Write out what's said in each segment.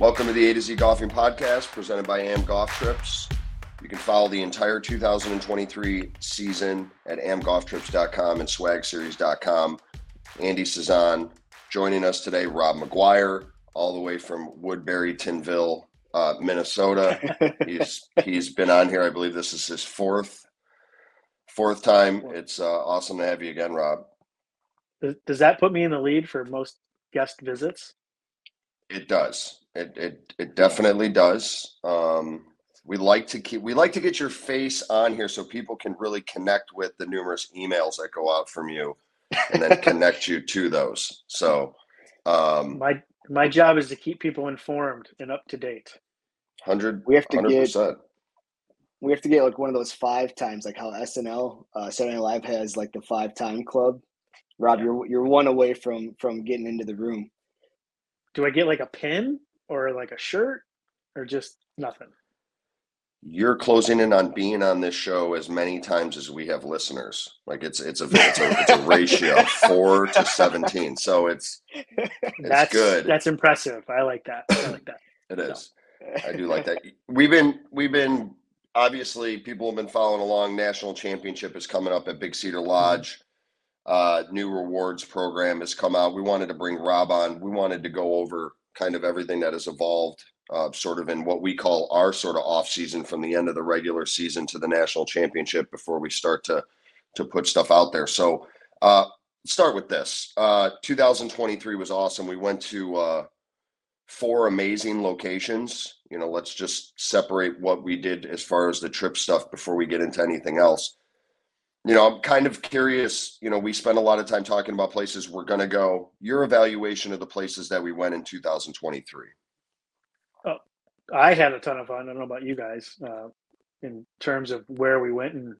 Welcome to the A to Z Golfing Podcast presented by AM Golf Trips. You can follow the entire 2023 season at amgolftrips.com and swagseries.com. Andy Cezanne joining us today, Rob Maguire, all the way from Woodbury, Tinville, uh, Minnesota. he's he's been on here. I believe this is his fourth fourth time. It's uh, awesome to have you again, Rob. Does that put me in the lead for most guest visits? It does. It it it definitely does. Um, we like to keep we like to get your face on here so people can really connect with the numerous emails that go out from you and then connect you to those. So um, my my job is to keep people informed and up to date. Hundred. We have to 100%. get. We have to get like one of those five times, like how SNL uh, Saturday Night Live has like the five time club. Rob, yeah. you're you're one away from from getting into the room. Do I get like a pin or like a shirt or just nothing? You're closing in on being on this show as many times as we have listeners. Like it's it's a it's a, it's a ratio four to seventeen. So it's it's that's, good. That's impressive. I like that. I like that. it is. I do like that. We've been we've been obviously people have been following along. National championship is coming up at Big Cedar mm-hmm. Lodge. Uh, new rewards program has come out. We wanted to bring Rob on. We wanted to go over kind of everything that has evolved, uh, sort of in what we call our sort of off season from the end of the regular season to the national championship before we start to to put stuff out there. So uh, start with this. Uh, 2023 was awesome. We went to uh, four amazing locations. You know, let's just separate what we did as far as the trip stuff before we get into anything else. You know, I'm kind of curious. You know, we spent a lot of time talking about places we're going to go. Your evaluation of the places that we went in 2023. Oh, I had a ton of fun. I don't know about you guys uh, in terms of where we went and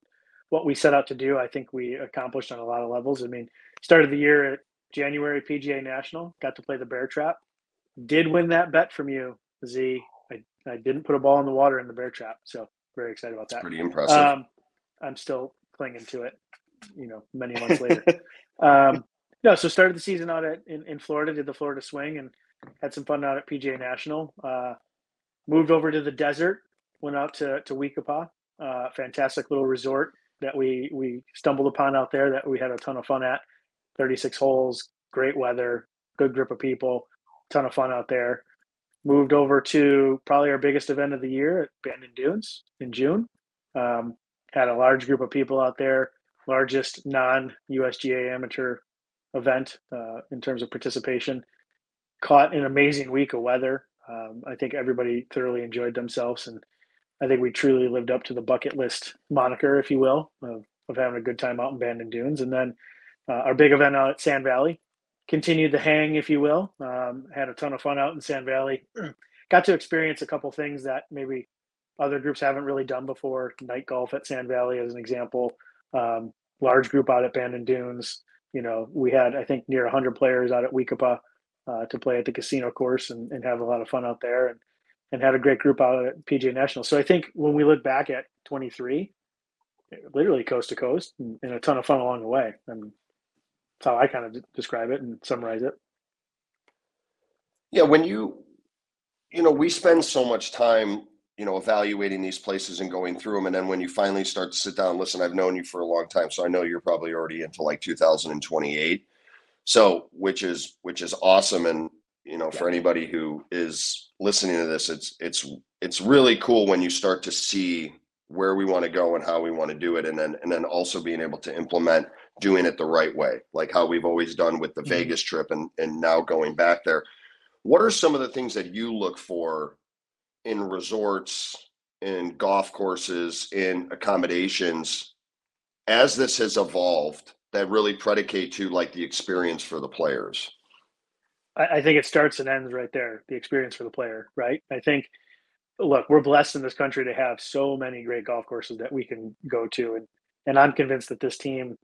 what we set out to do. I think we accomplished on a lot of levels. I mean, started the year at January PGA National, got to play the Bear Trap, did win that bet from you, Z. I, I didn't put a ball in the water in the bear trap, so very excited about that. Pretty impressive. Um, I'm still clinging to it, you know, many months later. um, no, so started the season out at in, in Florida, did the Florida swing, and had some fun out at PGA National. Uh, moved over to the desert, went out to to We-Ko-Pa, uh, fantastic little resort that we we stumbled upon out there that we had a ton of fun at. 36 holes, great weather, good group of people ton of fun out there. Moved over to probably our biggest event of the year at Bandon Dunes in June. Um, had a large group of people out there, largest non USGA amateur event uh, in terms of participation. Caught an amazing week of weather. Um, I think everybody thoroughly enjoyed themselves, and I think we truly lived up to the bucket list moniker, if you will, of, of having a good time out in Bandon Dunes. And then uh, our big event out at Sand Valley, continued the hang, if you will. Um, had a ton of fun out in Sand Valley. Got to experience a couple things that maybe other groups haven't really done before. Night golf at Sand Valley, as an example. Um, large group out at Bandon Dunes. You know, we had I think near 100 players out at We-Ko-Pa uh, to play at the casino course and, and have a lot of fun out there, and and had a great group out at PGA National. So I think when we look back at 23, literally coast to coast, and, and a ton of fun along the way. And that's how I kind of describe it and summarize it. Yeah, when you, you know, we spend so much time, you know, evaluating these places and going through them, and then when you finally start to sit down, listen, I've known you for a long time, so I know you're probably already into like 2028. So, which is which is awesome, and you know, for anybody who is listening to this, it's it's it's really cool when you start to see where we want to go and how we want to do it, and then and then also being able to implement doing it the right way, like how we've always done with the mm-hmm. Vegas trip and and now going back there. What are some of the things that you look for in resorts, in golf courses, in accommodations as this has evolved that really predicate to like the experience for the players? I, think it starts and ends right there, the experience for the player, right? I think look, we're blessed in this country to have so many great golf courses that we can go to and and I'm convinced that this team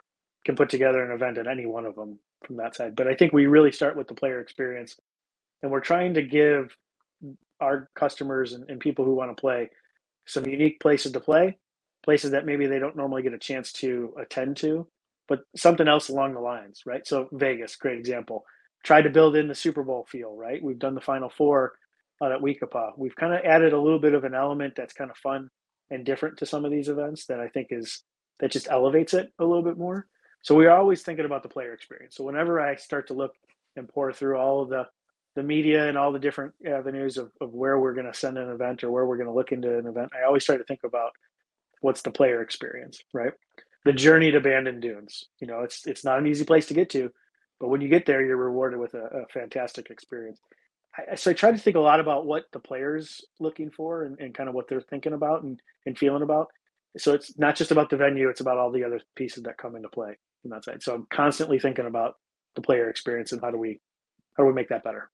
can put together an event at any one of them from that side. But I think we really start with the player experience, and we're trying to give our customers and, and people who want to play some unique places to play, places that maybe they don't normally get a chance to attend to, but something else along the lines, right? So Vegas, great example. Tried to build in the Super Bowl feel, right? We've done the Final Four out at We-Ko-Pa. We've kind of added a little bit of an element that's kind of fun and different to some of these events that I think is that just elevates it a little bit more. So we're always thinking about the player experience. So whenever I start to look and pore through all of the the media and all the different avenues of, of where we're going to send an event or where we're going to look into an event, I always try to think about what's the player experience, right? The journey to Bandon Dunes. You know, it's it's not an easy place to get to, but when you get there, you're rewarded with a, a fantastic experience. I, so I try to think a lot about what the players looking for and, and kind of what they're thinking about and, and feeling about. So it's not just about the venue; it's about all the other pieces that come into play from that side. So I'm constantly thinking about the player experience and how do we how do we make that better.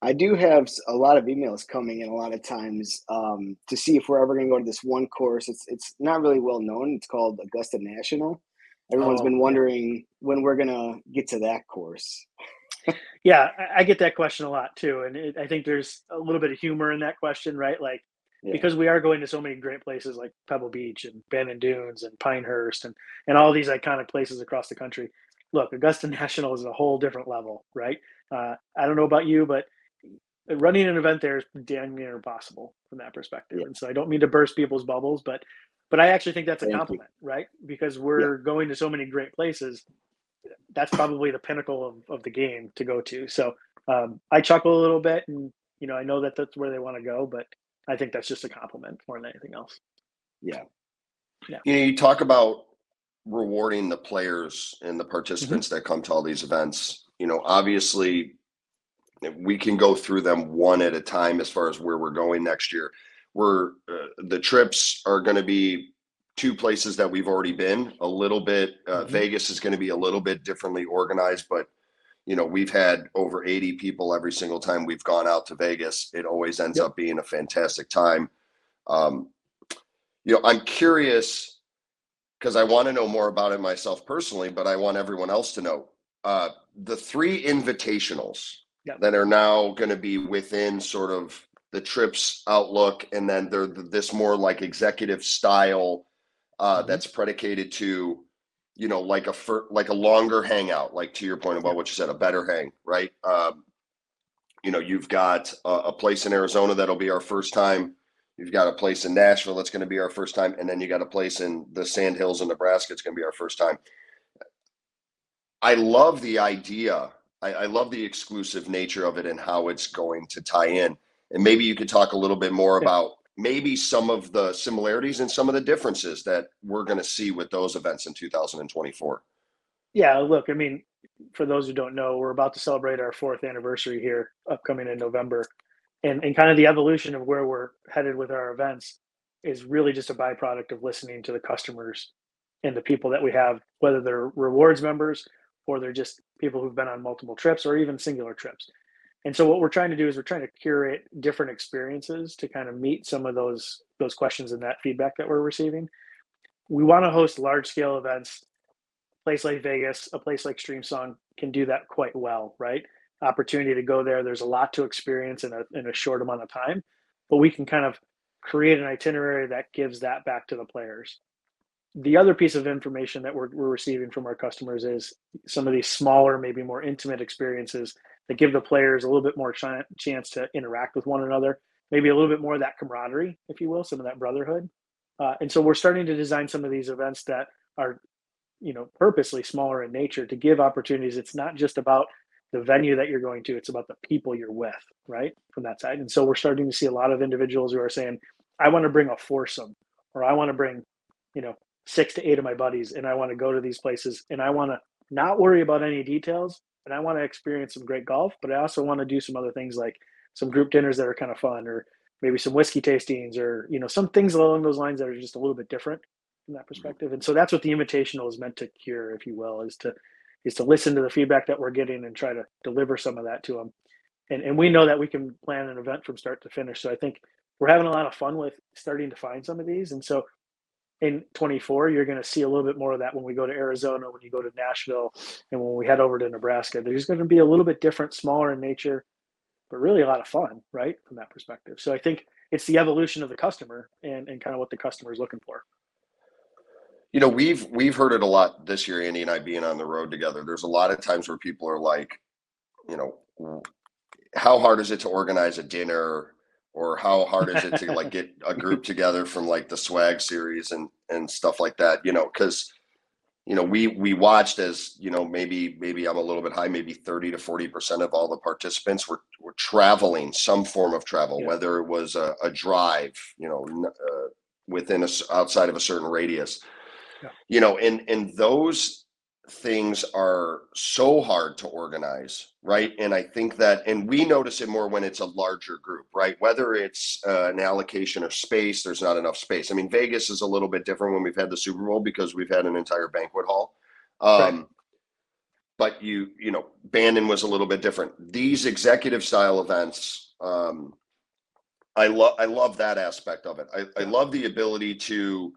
I do have a lot of emails coming in a lot of times um, to see if we're ever going to go to this one course. It's it's not really well known. It's called Augusta National. Everyone's Oh, been yeah. wondering when we're going to get to that course. Yeah, I- get that question a lot too, and it, I think there's a little bit of humor in that question, right? Like Yeah. because we are going to so many great places like Pebble Beach and Bandon Dunes and Pinehurst and and all these iconic places across the country. Look, Augusta National is a whole different level, right? Uh, I don't know about you, but running an event there is damn near impossible from that perspective. Yeah. And so I don't mean to burst people's bubbles, but but I actually think that's a Thank you. compliment, right? Because we're going to so many great places. That's probably the pinnacle of, of the game to go to. So um, I chuckle a little bit, and you know I know that that's where they want to go, but I think that's just a compliment more than anything else. Yeah. You know, you talk about rewarding the players and the participants that come to all these events. You know, obviously, we can go through them one at a time as far as where we're going next year. We're uh, the trips are going to be two places that we've already been. A little bit, uh, Mhm. Vegas is going to be a little bit differently organized, but you know, we've had over 80 people every single time we've gone out to Vegas. It always ends Yep. up being a fantastic time. Um, you know, I'm curious because I want to know more about it myself personally, but I want everyone else to know. Uh, the three invitationals Yep. that are now going to be within sort of the trips outlook, and then they're th- this more like executive style uh, Mhm. that's predicated to, you know, like a fir- like a longer hangout, like to your point about what you said, a better hang, right? Um, you know, you've got a, a place in Arizona that'll be our first time. You've got a place in Nashville that's going to be our first time, and then you got a place in the Sand Hills in Nebraska. It's going to be our first time. I love the idea. I, I love the exclusive nature of it and how it's going to tie in. And maybe you could talk a little bit more about maybe some of the similarities and some of the differences that we're going to see with those events in 2024. Yeah, look, I mean, for those who don't know, we're about to celebrate our fourth anniversary here, upcoming in November, and and kind of the evolution of where we're headed with our events is really just a byproduct of listening to the customers and the people that we have, whether they're rewards members or they're just people who've been on multiple trips or even singular trips. And so what we're trying to do is we're trying to curate different experiences to kind of meet some of those those questions and that feedback that we're receiving. We want to host large scale events A place like Vegas, a place like Streamsong can do that quite well, right? Opportunity to go there. There's a lot to experience in a in a short amount of time, but we can kind of create an itinerary that gives that back to the players. The other piece of information that we're, we're receiving from our customers is some of these smaller, maybe more intimate experiences that give the players a little bit more ch- chance to interact with one another, maybe a little bit more of that camaraderie, if you will, some of that brotherhood. Uh, and so we're starting to design some of these events that are you know purposely smaller in nature to give opportunities it's not just about the venue that you're going to it's about the people you're with right from that side and so we're starting to see a lot of individuals who are saying i want to bring a foursome or i want to bring you know six to eight of my buddies and i want to go to these places and i want to not worry about any details and i want to experience some great golf but i also want to do some other things like some group dinners that are kind of fun or maybe some whiskey tastings or you know some things along those lines that are just a little bit different from that mm-hmm. perspective. And so that's what the invitational is meant to cure, if you will, is to is to listen to the feedback that we're getting and try to deliver some of that to them. And and we know that we can plan an event from start to finish. So I think we're having a lot of fun with starting to find some of these. And so in 24, you're going to see a little bit more of that when we go to Arizona, when you go to Nashville, and when we head over to Nebraska. There's going to be a little bit different, smaller in nature, but really a lot of fun, right? From that perspective. So I think it's the evolution of the customer and, and kind of what the customer is looking for. You know, we've we've heard it a lot this year, Andy and I being on the road together. There's a lot of times where people are like, you know, how hard is it to organize a dinner or how hard is it to like get a group together from like the swag series and and stuff like that you know because you know we we watched as you know maybe maybe i'm a little bit high maybe 30 to 40 percent of all the participants were were traveling some form of travel Yeah. whether it was a, a drive you know uh, within a outside of a certain radius Yeah. you know and and those things are so hard to organize right? And i think that and we notice it more when it's a larger group right? Whether it's uh, an allocation of space there's not enough space. I mean vegas is a little bit different when we've had the super bowl because we've had an entire banquet hall. Um, Right. but you you know bandon was a little bit different. These executive style events um, i love i love that aspect of it. I, I love the ability to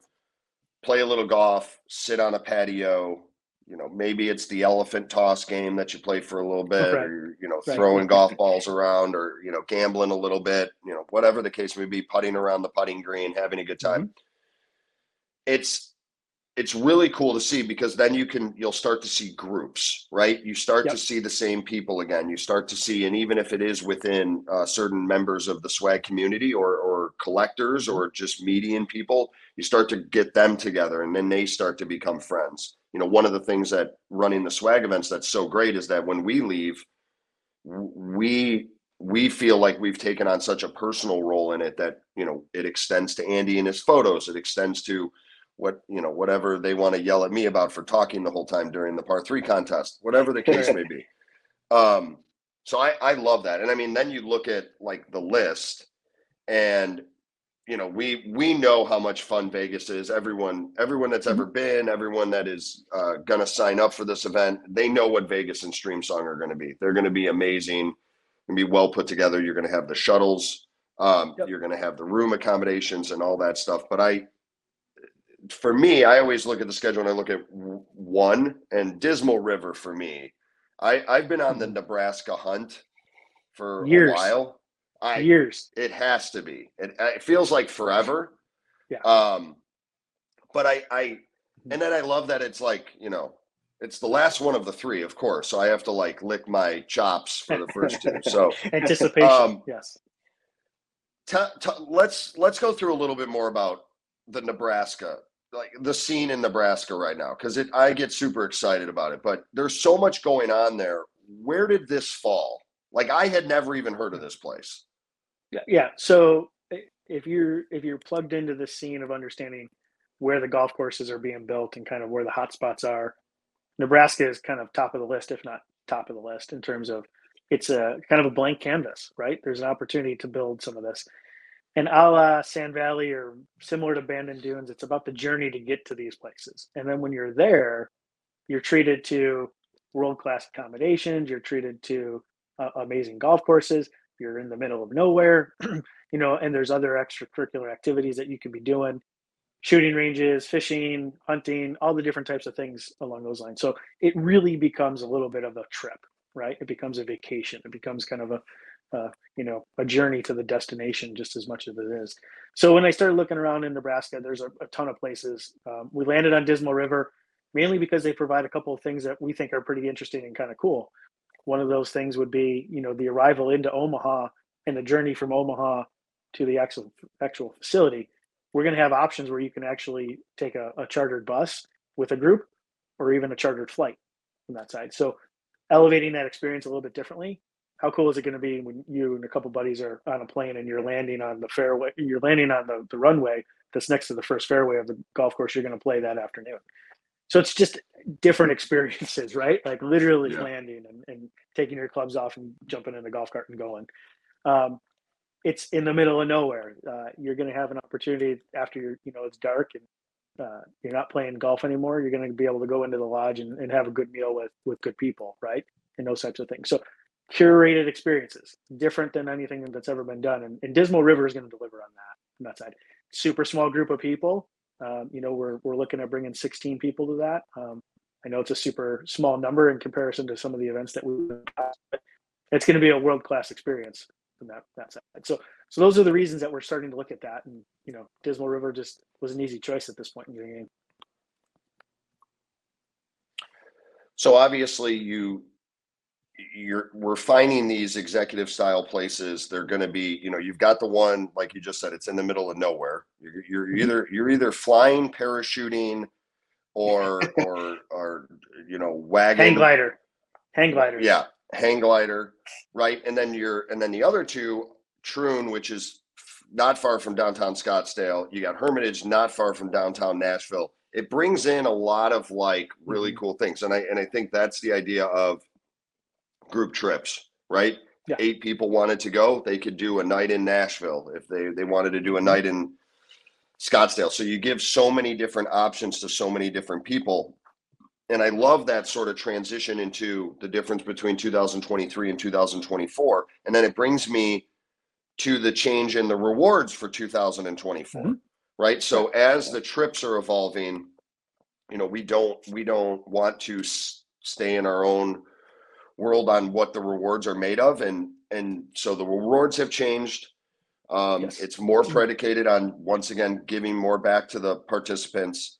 play a little golf sit on a patio you know maybe it's the elephant toss game that you play for a little bit Right. or you know Right. throwing golf balls around or you know gambling a little bit you know whatever the case may be putting around the putting green having a good time it's it's really cool to see because then you can you'll start to see groups right you start Yep. to see the same people again you start to see and even if it is within uh, certain members of the swag community or or collectors or just median people you start to get them together and then they start to become friends you know one of the things that running the swag events that's so great is that when we leave we we feel like we've taken on such a personal role in it that you know it extends to andy and his photos. It extends to what you know whatever they want to yell at me about for talking the whole time during the par three contest whatever the case may be. Um so i i love that. And i mean then you look at like the list and you know we we know how much fun vegas is. Everyone everyone that's ever been everyone that is uh, gonna sign up for this event they know what vegas and Streamsong are going to be. They're going to be amazing. And be well put together. You're going to have the shuttles. Um, Yep. you're going to have the room accommodations and all that stuff. But i for me i always look at the schedule and i look at one and dismal river for me. I i've been on the nebraska hunt for Years. a while i Years. it has to be. It, it feels like forever. Yeah. Um, but I, I, and then I love that it's like you know, it's the last one of the three, of course. So I have to like lick my chops for the first two. So Anticipation. Um, yes. t- t- let's let's go through a little bit more about the Nebraska, like the scene in Nebraska right now, because it I get super excited about it. But there's so much going on there. Where did this fall? Like I had never even heard of this place. Yeah. So if you're if you're plugged into the scene of understanding where the golf courses are being built and kind of where the hot spots are, Nebraska is kind of top of the list, if not top of the list, in terms of it's a kind of a blank canvas, right? There's an opportunity to build some of this. And a la Sand Valley or similar to Bandon Dunes, it's about the journey to get to these places. And then when you're there, you're treated to world class accommodations, you're treated to uh, amazing golf courses, you're in the middle of nowhere, you know, and there's other extracurricular activities that you can be doing shooting ranges, fishing, hunting, all the different types of things along those lines. So it really becomes a little bit of a trip, right? It becomes a vacation. It becomes kind of a, uh, you know, a journey to the destination just as much as it is. So when I started looking around in Nebraska, there's a, a ton of places. Um, we landed on Dismal River mainly because they provide a couple of things that we think are pretty interesting and kind of cool. One of those things would be, you know, the arrival into Omaha and the journey from Omaha to the actual actual facility we're going to have options where you can actually take a, a chartered bus with a group or even a chartered flight from that side. So elevating that experience a little bit differently. How cool is it going to be when you and a couple buddies are on a plane and you're landing on the fairway, you're landing on the, the runway that's next to the first fairway of the golf course you're going to play that afternoon. So it's just different experiences, right? Like literally Yeah. landing and, and taking your clubs off and jumping in the golf cart and going. Um, it's in the middle of nowhere. Uh, you're going to have an opportunity after you're, you know, it's dark and uh, you're not playing golf anymore. You're going to be able to go into the lodge and, and have a good meal with with good people, right? And those types of things. So curated experiences, different than anything that's ever been done. And, and Dismal River is going to deliver on that on that side. Super small group of people. Um, you know, we're we're looking at bringing 16 people to that. Um, I know it's a super small number in comparison to some of the events that we've. But it's going to be a world class experience from that that side. So so those are the reasons that we're starting to look at that. And you know, Dismal River just was an easy choice at this point in your game. So obviously you you're we're finding these executive style places they're going to be you know you've got the one like you just said it's in the middle of nowhere. You're, you're Mhm. either you're either flying parachuting or or or you know wagon Hang glider, hang glider yeah hang glider right? And then you're and then the other two troon which is not far from downtown scottsdale. You got hermitage not far from downtown nashville. It brings in a lot of like really Mhm. cool things. And i and i think that's the idea of group trips right Yeah. eight people wanted to go they could do a night in nashville if they they wanted to do a night in scottsdale so you give so many different options to so many different people and I love that sort of transition into the difference between 2023 and 2024. And then it brings me to the change in the rewards for 2024. Mhm. Right. So as the trips are evolving, you know, we don't we don't want to s- stay in our own world on what the rewards are made of. And and so the rewards have changed. Um, Yes. It's more predicated on once again giving more back to the participants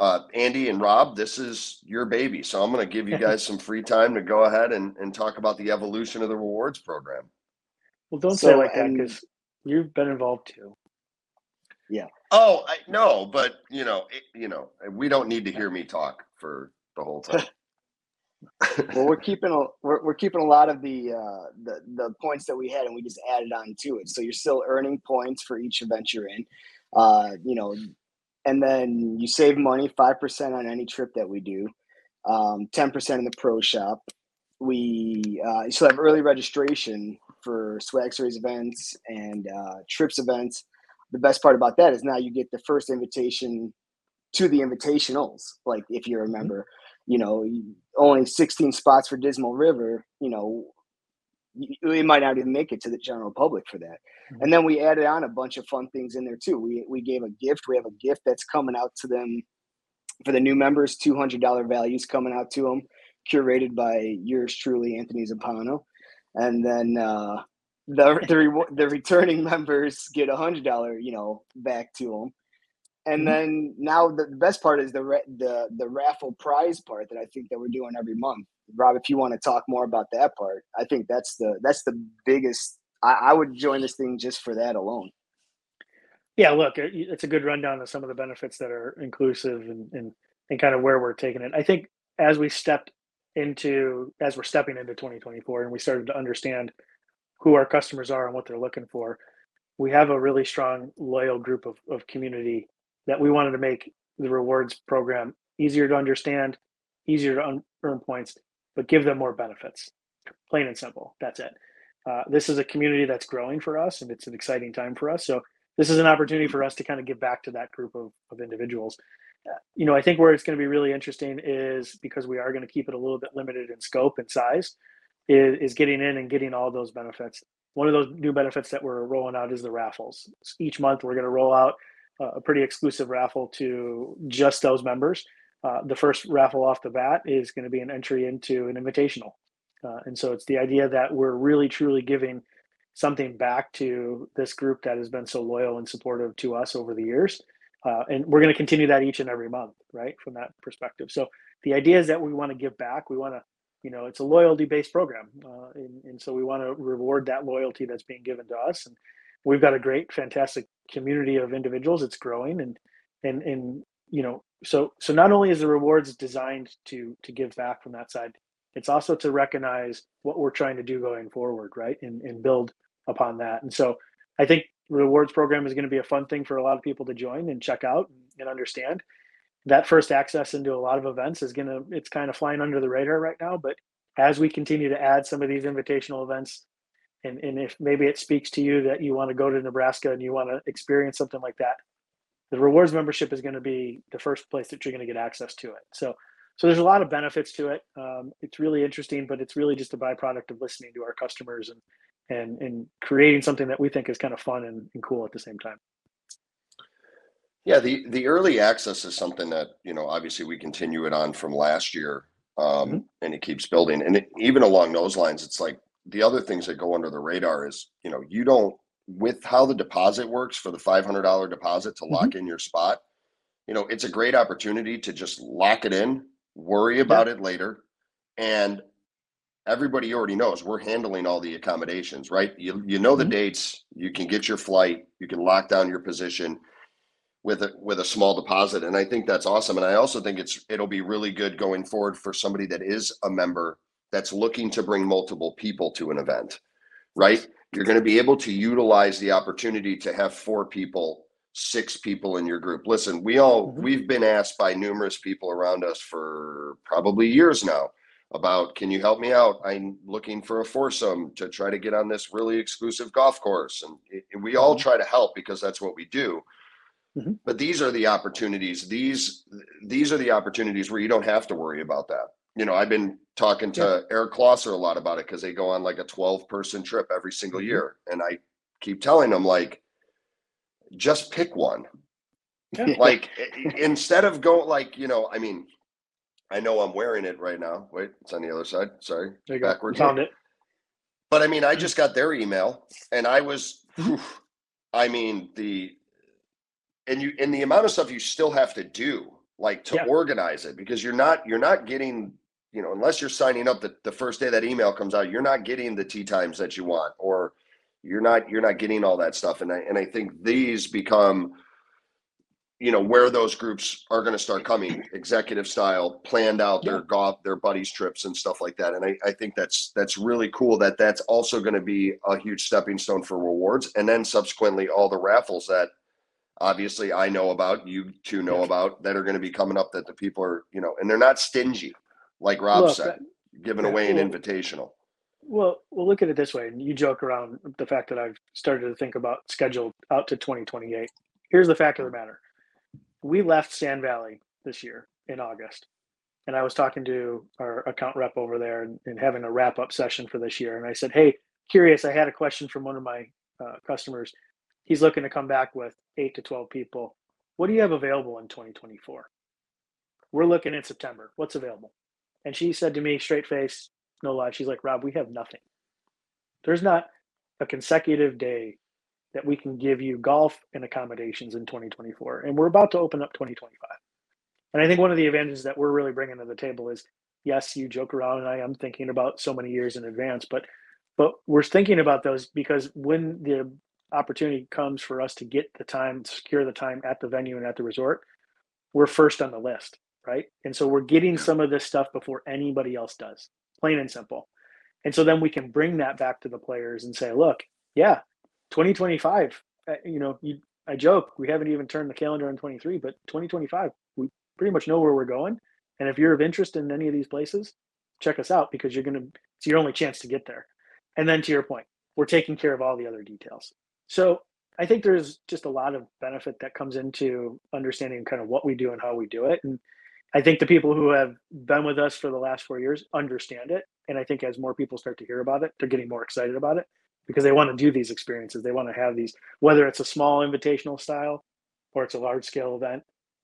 uh, Andy and Rob, this is your baby. So I'm going to give you guys some free time to go ahead and, and talk about the evolution of the rewards program. Well, don't say it So, like that because you've been involved too. Yeah. Oh, I no, but you know, it, you know, we don't need to hear me talk for the whole time. well, we're keeping a we're, we're keeping a lot of the uh, the the points that we had, and we just added on to it. So you're still earning points for each event you're in. Uh, you know, and then you save money five percent on any trip that we do, um, ten percent in the pro shop. We uh, you still have early registration for swag series events and uh, trips events. The best part about that is now you get the first invitation to the invitationals. Like if you're a member, you know, only 16 spots for Dismal River, you know, we might not even make it to the general public for that. Mhm. And then we added on a bunch of fun things in there too. We we gave a gift. We have a gift that's coming out to them for the new members. Two hundred dollar values coming out to them, curated by yours truly, Anthony Zampano. And then uh, the the reward, the returning members get a hundred dollar, you know, back to them. And Mhm. then now the, the best part is the the the raffle prize part that I think that we're doing every month. Rob, if you want to talk more about that part, I think that's the that's the biggest. I, I would join this thing just for that alone. Yeah, look, it's a good rundown of some of the benefits that are inclusive and, and, and kind of where we're taking it. I think as we stepped into, as we're stepping into 2024 and we started to understand who our customers are and what they're looking for, we have a really strong, loyal group of, of community that we wanted to make the rewards program easier to understand, easier to un- earn points, but give them more benefits. Plain and simple. That's it. Uh, this is a community that's growing for us and it's an exciting time for us. So this is an opportunity for us to kind of give back to that group of, of individuals. Uh, you know, I think where it's going to be really interesting is because we are going to keep it a little bit limited in scope and size, is, is getting in and getting all those benefits. One of those new benefits that we're rolling out is the raffles. Each month, we're going to roll out a pretty exclusive raffle to just those members. Uh, the first raffle off the bat is going to be an entry into an invitational. Uh, and so it's the idea that we're really truly giving something back to this group that has been so loyal and supportive to us over the years. Uh, and we're going to continue that each and every month, right? From that perspective. So the idea is that we want to give back. We want to, you know, it's a loyalty based program. Uh, and, and so we want to reward that loyalty that's being given to us. And we've got a great, fantastic community of individuals. It's growing and, and, and, you know, so, so not only is the rewards designed to, to give back from that side, it's also to recognize what we're trying to do going forward, right? And, and build upon that. And so I think rewards program is going to be a fun thing for a lot of people to join and check out and understand. That first access into a lot of events is going to, it's kind of flying under the radar right now. But as we continue to add some of these invitational events, and, and if maybe it speaks to you that you want to go to Nebraska and you want to experience something like that, the rewards membership is going to be the first place that you're going to get access to it. So so there's a lot of benefits to it. Um, it's really interesting, but it's really just a byproduct of listening to our customers and and and creating something that we think is kind of fun and, and cool at the same time. Yeah, the the early access is something that you know obviously we continue it on from last year, um, Mhm. and it keeps building. And it, even along those lines, it's like the other things that go under the radar is you know you don't with how the deposit works for the five hundred dollar deposit to lock in your spot. You know, it's a great opportunity to just lock it in, worry about it later, and everybody already knows we're handling all the accommodations, right? You you know the Mhm. dates, you can get your flight, you can lock down your position with a with a small deposit, and I think that's awesome. And I also think it's it'll be really good going forward for somebody that is a member that's looking to bring multiple people to an event, right? You're going to be able to utilize the opportunity to have four people, six people in your group. Listen, we all Mhm. we've been asked by numerous people around us for probably years now about can you help me out? I'm looking for a foursome to try to get on this really exclusive golf course. And it- we all Mhm. try to help because that's what we do. Mhm. But these are the opportunities. These these are the opportunities where you don't have to worry about that. You know, I've been talking to Eric Klosser a lot about it because they go on like a 12 person trip every single Mhm. year. And I keep telling them like just pick one Yeah. like instead of going like you know i mean i know i'm wearing it right now wait it's on the other side sorry There you backwards Found it. but i mean i just got their email and i was whew, i mean the and you and the amount of stuff you still have to do like to Yeah. organize it because you're not you're not getting you know unless you're signing up the, the first day that email comes out you're not getting the tee times that you want or you're not you're not getting all that stuff. And i and i think these become you know where those groups are going to start coming executive style planned out their Yeah. golf their buddies trips and stuff like that. And I, I think that's that's really cool that that's also going to be a huge stepping stone for rewards. And then subsequently all the raffles that obviously i know about you two know about that are going to be coming up that the people are you know and they're not stingy like rob Look, said giving yeah, away an well- invitational Well, we'll look at it this way, and you joke around the fact that I've started to think about schedule out to 2028. Here's the fact of the matter: we left Sand Valley this year in August, and I was talking to our account rep over there and, and having a wrap up session for this year. And I said, "Hey, curious, I had a question from one of my uh, customers. He's looking to come back with eight to 12 people. What do you have available in 2024?" We're looking in September. What's available? And she said to me, straight face, no lie, she's like, Rob, we have nothing. There's not a consecutive day that we can give you golf and accommodations in 2024. And we're about to open up 2025. And I think one of the advantages that we're really bringing to the table is yes, you joke around and I am thinking about so many years in advance, but but we're thinking about those because when the opportunity comes for us to get the time, secure the time at the venue and at the resort, we're first on the list, right? And so we're getting some of this stuff before anybody else does, plain and simple. And so then we can bring that back to the players and say, look, yeah, 2025, uh, you know, you, I joke, we haven't even turned the calendar on 23, but 2025, we pretty much know where we're going. And if you're of interest in any of these places, check us out because you're going to, it's your only chance to get there. And then to your point, we're taking care of all the other details. So I think there's just a lot of benefit that comes into understanding kind of what we do and how we do it. And I think the people who have been with us for the last four years understand it. And I think as more people start to hear about it, they're getting more excited about it because they want to do these experiences. They want to have these, whether it's a small invitational style or it's a large scale event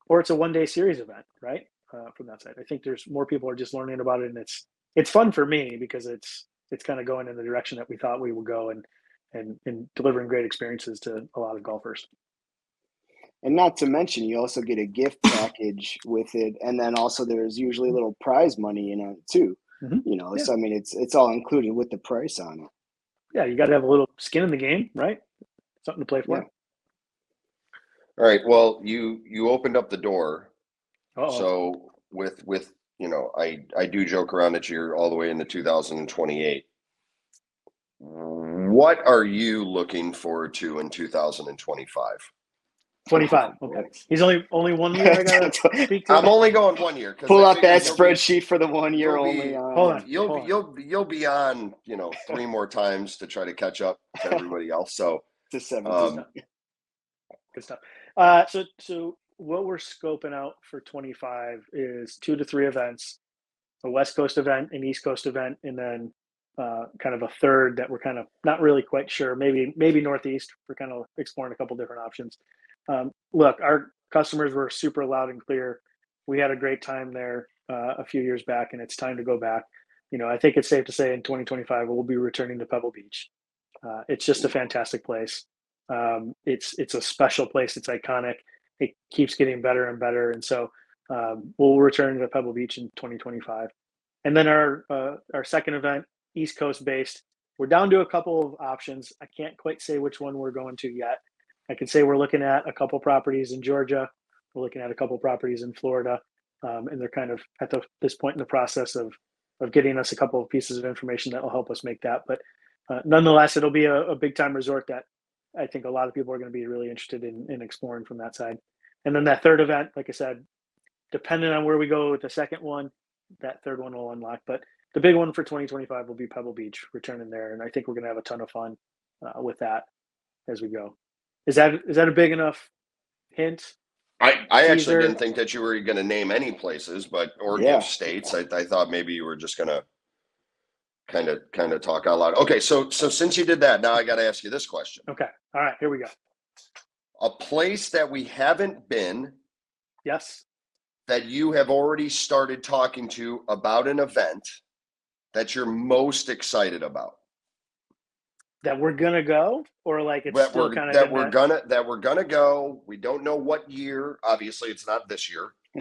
or it's a one day series event, right? Uh, from that side, I think there's more people are just learning about it, and it's it's fun for me because it's it's kind of going in the direction that we thought we would go, and and and delivering great experiences to a lot of golfers. And not to mention, you also get a gift package with it, and then also there's usually a little prize money in it too. Mhm. You know, Yeah. so I mean, it's it's all included with the price on it. Yeah, you got to have a little skin in the game, right? Something to play for. Yeah. all right well you you opened up the door Uh-oh. So with with you know, I I do joke around that you're all the way into 2028. What are you looking forward to in 2025? 25. Okay. He's only only one year. I got to speak to. I'm only going one year. Pull I up that you'll be- spreadsheet for the one year you'll be- only. On. Hold on. You'll Hold be, on. you'll be- you'll be on you know three more times to try to catch up to everybody else. So to 17. um, Good stuff. Uh, so, so what we're scoping out for 25 is two to three events, a West Coast event, an East Coast event, and then uh, kind of a third that we're kind of not really quite sure. Maybe, maybe Northeast. We're kind of exploring a couple different options. Um, look, our customers were super loud and clear. We had a great time there uh, a few years back, and it's time to go back. You know, I think it's safe to say in 2025 we'll be returning to Pebble Beach. Uh, it's just a fantastic place. Um, it's it's a special place. It's iconic. It keeps getting better and better, and so um, we'll return to Pebble Beach in 2025. And then our uh, our second event, East Coast based, we're down to a couple of options. I can't quite say which one we're going to yet. I can say we're looking at a couple properties in Georgia. We're looking at a couple properties in Florida, um, and they're kind of at the, this point in the process of of getting us a couple of pieces of information that will help us make that. But uh, nonetheless, it'll be a, a big time resort that I think a lot of people are going to be really interested in, in exploring from that side. And then that third event, like I said, depending on where we go with the second one, that third one will unlock. But the big one for 2025 will be Pebble Beach, returning there, and I think we're going to have a ton of fun uh, with that as we go. Is that is that a big enough hint? I, I actually Teaser. didn't think that you were going to name any places, but or Yeah. give states. I, I thought maybe you were just going to kind of kind of talk out loud. Okay, so so since you did that, now I got to ask you this question: Okay, all right, here we go. a place that we haven't been Yes, that you have already started talking to about an event that you're most excited about. That we're gonna go, or like it's that still we're kind of that we're gonna that we're gonna go. We don't know what year. Obviously, it's not this year.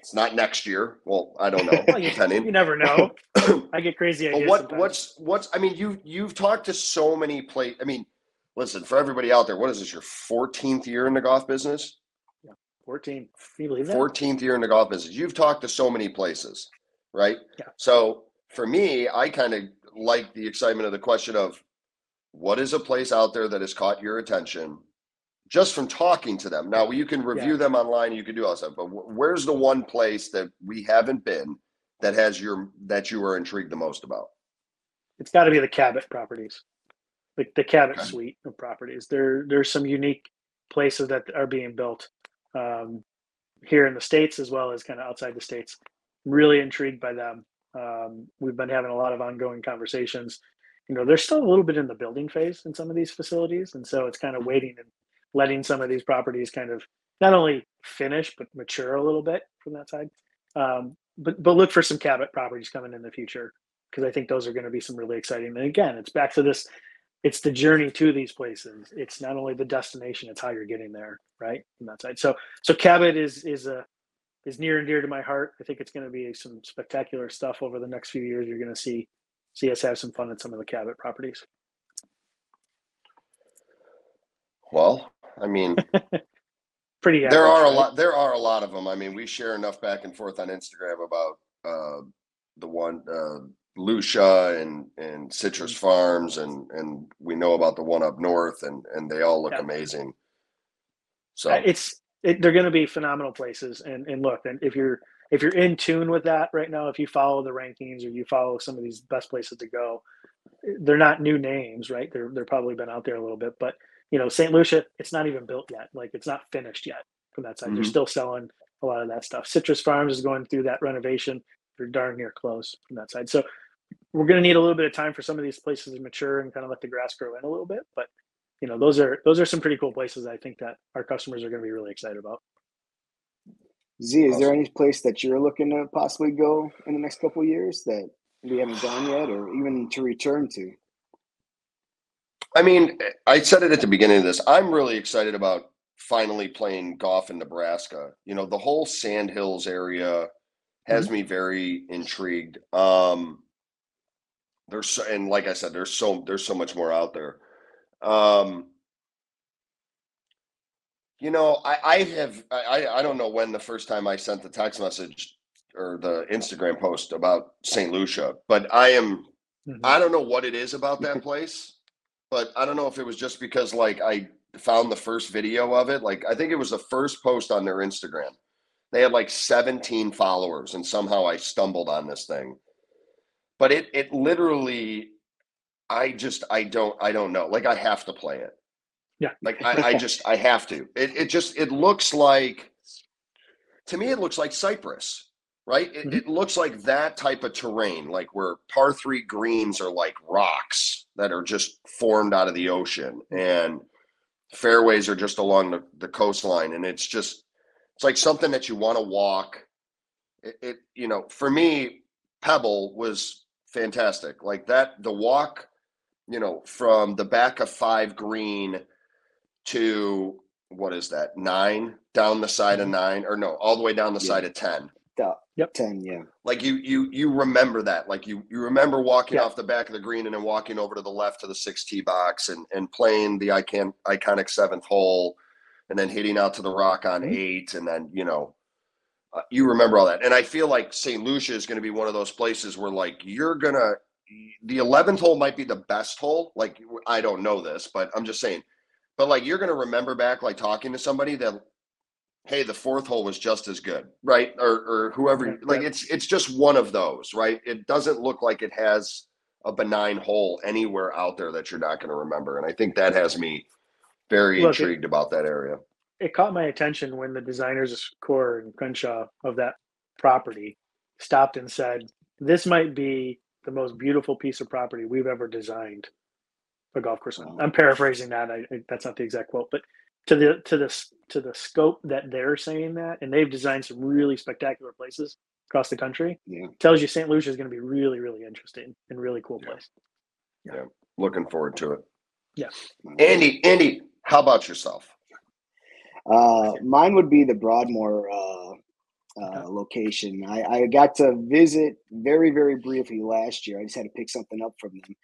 it's not next year. Well, I don't know. Well, you, depending. you never know. I get crazy But what sometimes. what's what's I mean you you've talked to so many play I mean listen for everybody out there what is this your 14th year in the golf business 14? Can you believe that? 14th year in the golf business you've talked to so many places right Yeah. so for me I kind of like the excitement of the question of what is a place out there that has caught your attention just from talking to them now you can review Yeah. them online you can do all that stuff but where's the one place that we haven't been that has your that you are intrigued the most about It's got to be the Cabot properties, the the Cabot Okay. suite of properties. There there's some unique places that are being built um, here in the states as well as kind of outside the states. Really intrigued by them. Um, we've been having a lot of ongoing conversations. You know, they're still a little bit in the building phase in some of these facilities, and so it's kind of waiting and letting some of these properties kind of not only finish but mature a little bit from that side. Um, but but look for some Cabot properties coming in the future because I think those are going to be some really exciting. And again, it's back to this: it's the journey to these places. It's not only the destination; it's how you're getting there, right? From that side. So so Cabot is is a is near and dear to my heart. I think it's going to be some spectacular stuff over the next few years. You're going to see see us have some fun at some of the Cabot properties. well I mean Pretty. there average, are a right? lot there are a lot of them i mean we share enough back and forth on instagram about uh the one uh lucia and and citrus Mm-hmm. farms and and we know about the one up north and and they all look Yeah. amazing so it's it, they're going to be phenomenal places and and look and if you're if you're in tune with that right now if you follow the rankings or you follow some of these best places to go they're not new names right? They're they're probably been out there a little bit but you know st lucia it's not even built yet. Like it's not finished yet from that side. They're Mhm. still selling a lot of that stuff. Citrus farms is going through that renovation. They're darn near close from that side. So we're going to need a little bit of time for some of these places to mature and kind of let the grass grow in a little bit but you know those are those are some pretty cool places i think that our customers are going to be really excited about Z, is there any place that you're looking to possibly go in the next couple of years that we haven't gone yet, or even to return to? i mean i said it at the beginning of this. I'm really excited about finally playing golf in nebraska. You know the whole sand hills area has me very intrigued. Um there's so, and like i said there's so there's so much more out there. Um you know i i have i I- don't know when the first time i sent the text message or the instagram post about st lucia but i am Mhm. i don't know what it is about that place but i don't know if it was just because like i found the first video of it like i think it was the first post on their instagram. They had like 17 followers and somehow i stumbled on this thing. But it it literally i just i don't i don't know like i have to play it Yeah. like i, I just i have to. It, it just it looks like to me it looks like cyprus right? It, Mhm. it looks like that type of terrain like where par three greens are like rocks that are just formed out of the ocean and fairways are just along the, the coastline. And it's just it's like something that you want to walk. It, it you know for me pebble was fantastic. Like that the walk you know from the back of five green to what is that nine down the side of Mhm. nine or no all the way down the Yeah. side of 10 Yep. Ten, yeah. Like you you you remember that. Like you you remember walking Yeah. off the back of the green and then walking over to the left to the six tee box and and playing the icon iconic seventh hole, and then hitting out to the rock on Mhm. eight, and then you know. Uh, you remember all that, and I feel like St. Lucia is going to be one of those places where, like, you're gonna the eleventh hole might be the best hole. Like, I don't know this, but I'm just saying. But like, you're gonna remember back, like talking to somebody that hey, the fourth hole was just as good, right? Or or whoever like it's it's just one of those, right? It doesn't look like it has a benign hole anywhere out there that you're not going to remember. And I think that has me very Look, it- intrigued about that area. it caught my attention when the designers of Coore and Crenshaw of that property stopped and said, "This might be the most beautiful piece of property we've ever designed a golf course on." Wow. I'm paraphrasing that. I, I- that's not the exact quote, but to the to this to the scope that they're saying that, and they've designed some really spectacular places across the country, Yeah. tells you St. Lucia is going to be really really interesting and really cool place. Yeah. place. Looking forward to it. Yeah. Andy, Andy, how about yourself? Uh, mine would be the Broadmoor uh, uh, location. I, I got to visit very, very briefly last year. I just had to pick something up from them.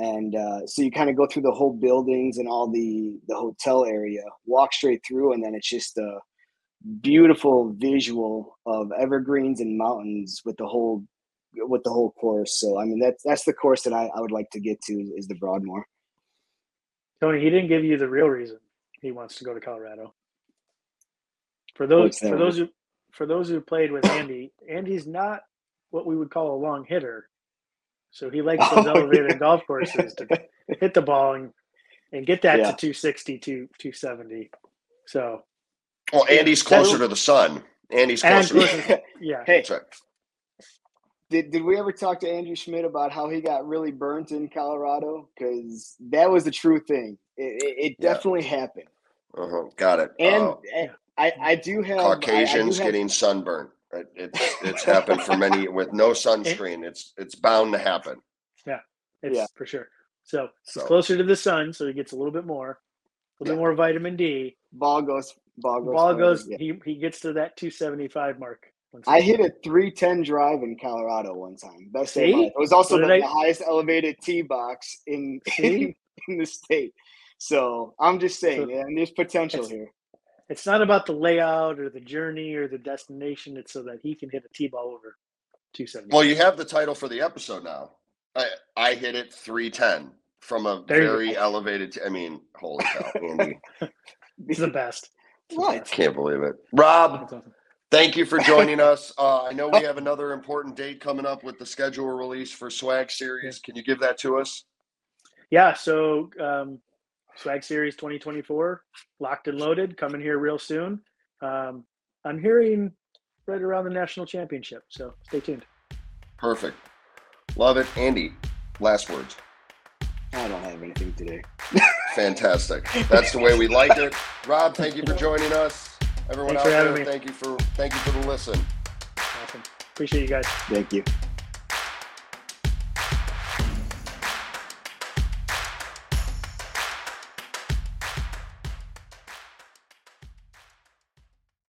And uh, so you kind of go through the whole buildings and all the the hotel area, walk straight through, and then it's just a beautiful visual of evergreens and mountains with the whole with the whole course. So I mean that's that's the course that I, I would like to get to is the Broadmoor. Tony, he didn't give you the real reason he wants to go to Colorado. For those for those who for those who played with Andy, Andy's not what we would call a long hitter. So he likes those Oh, elevated yeah. golf courses to hit the ball and, and get that Yeah. to 260 to 270. So Well, Andy's that's- closer to the sun. Andy's And closer. to closer- yeah. hey, That's right. Did, did we ever talk to Andrew Schmidt about how he got really burnt in Colorado? Because that was the true thing. It, it, it Yeah. definitely happened. Uh-huh. Got it. And Uh, and I, I do have I- I do Caucasians have- getting sunburned. It, it's it's happened for many with no sunscreen. It's it's bound to happen. Yeah, it's Yeah. for sure. So So he's closer to the sun, so he gets a little bit more, a little bit more vitamin D. ball goes ball goes. Ball goes, yeah. he, he gets to that 275 mark. I hit a three ten drive in Colorado one time. Best day of my It was also the, I- the highest elevated tee box in See? in the state. So I'm just saying, So man, there's potential here. It's not about the layout or the journey or the destination. It's so that he can hit a tee ball over 270. Well, you have the title for the episode now. I I hit it three ten from a There very elevated. I mean, holy cow, Andy! He's the best. It's the What? best. Can't believe it. Rob, thank you for joining us. Uh, I know we have another important date coming up with the schedule release for Swag Series. Can you give that to us? Yeah, so um, Swag Series 2024, locked and loaded, coming here real soon. Um, I'm hearing right around the national championship, so stay tuned. Perfect. Love it, Andy. Last words. I don't have anything today. Fantastic. That's the way we like it. Rob, thank you for joining us. Everyone Thanks out for there, me. thank you for thank you for the listen. Awesome. Appreciate you guys. Thank you.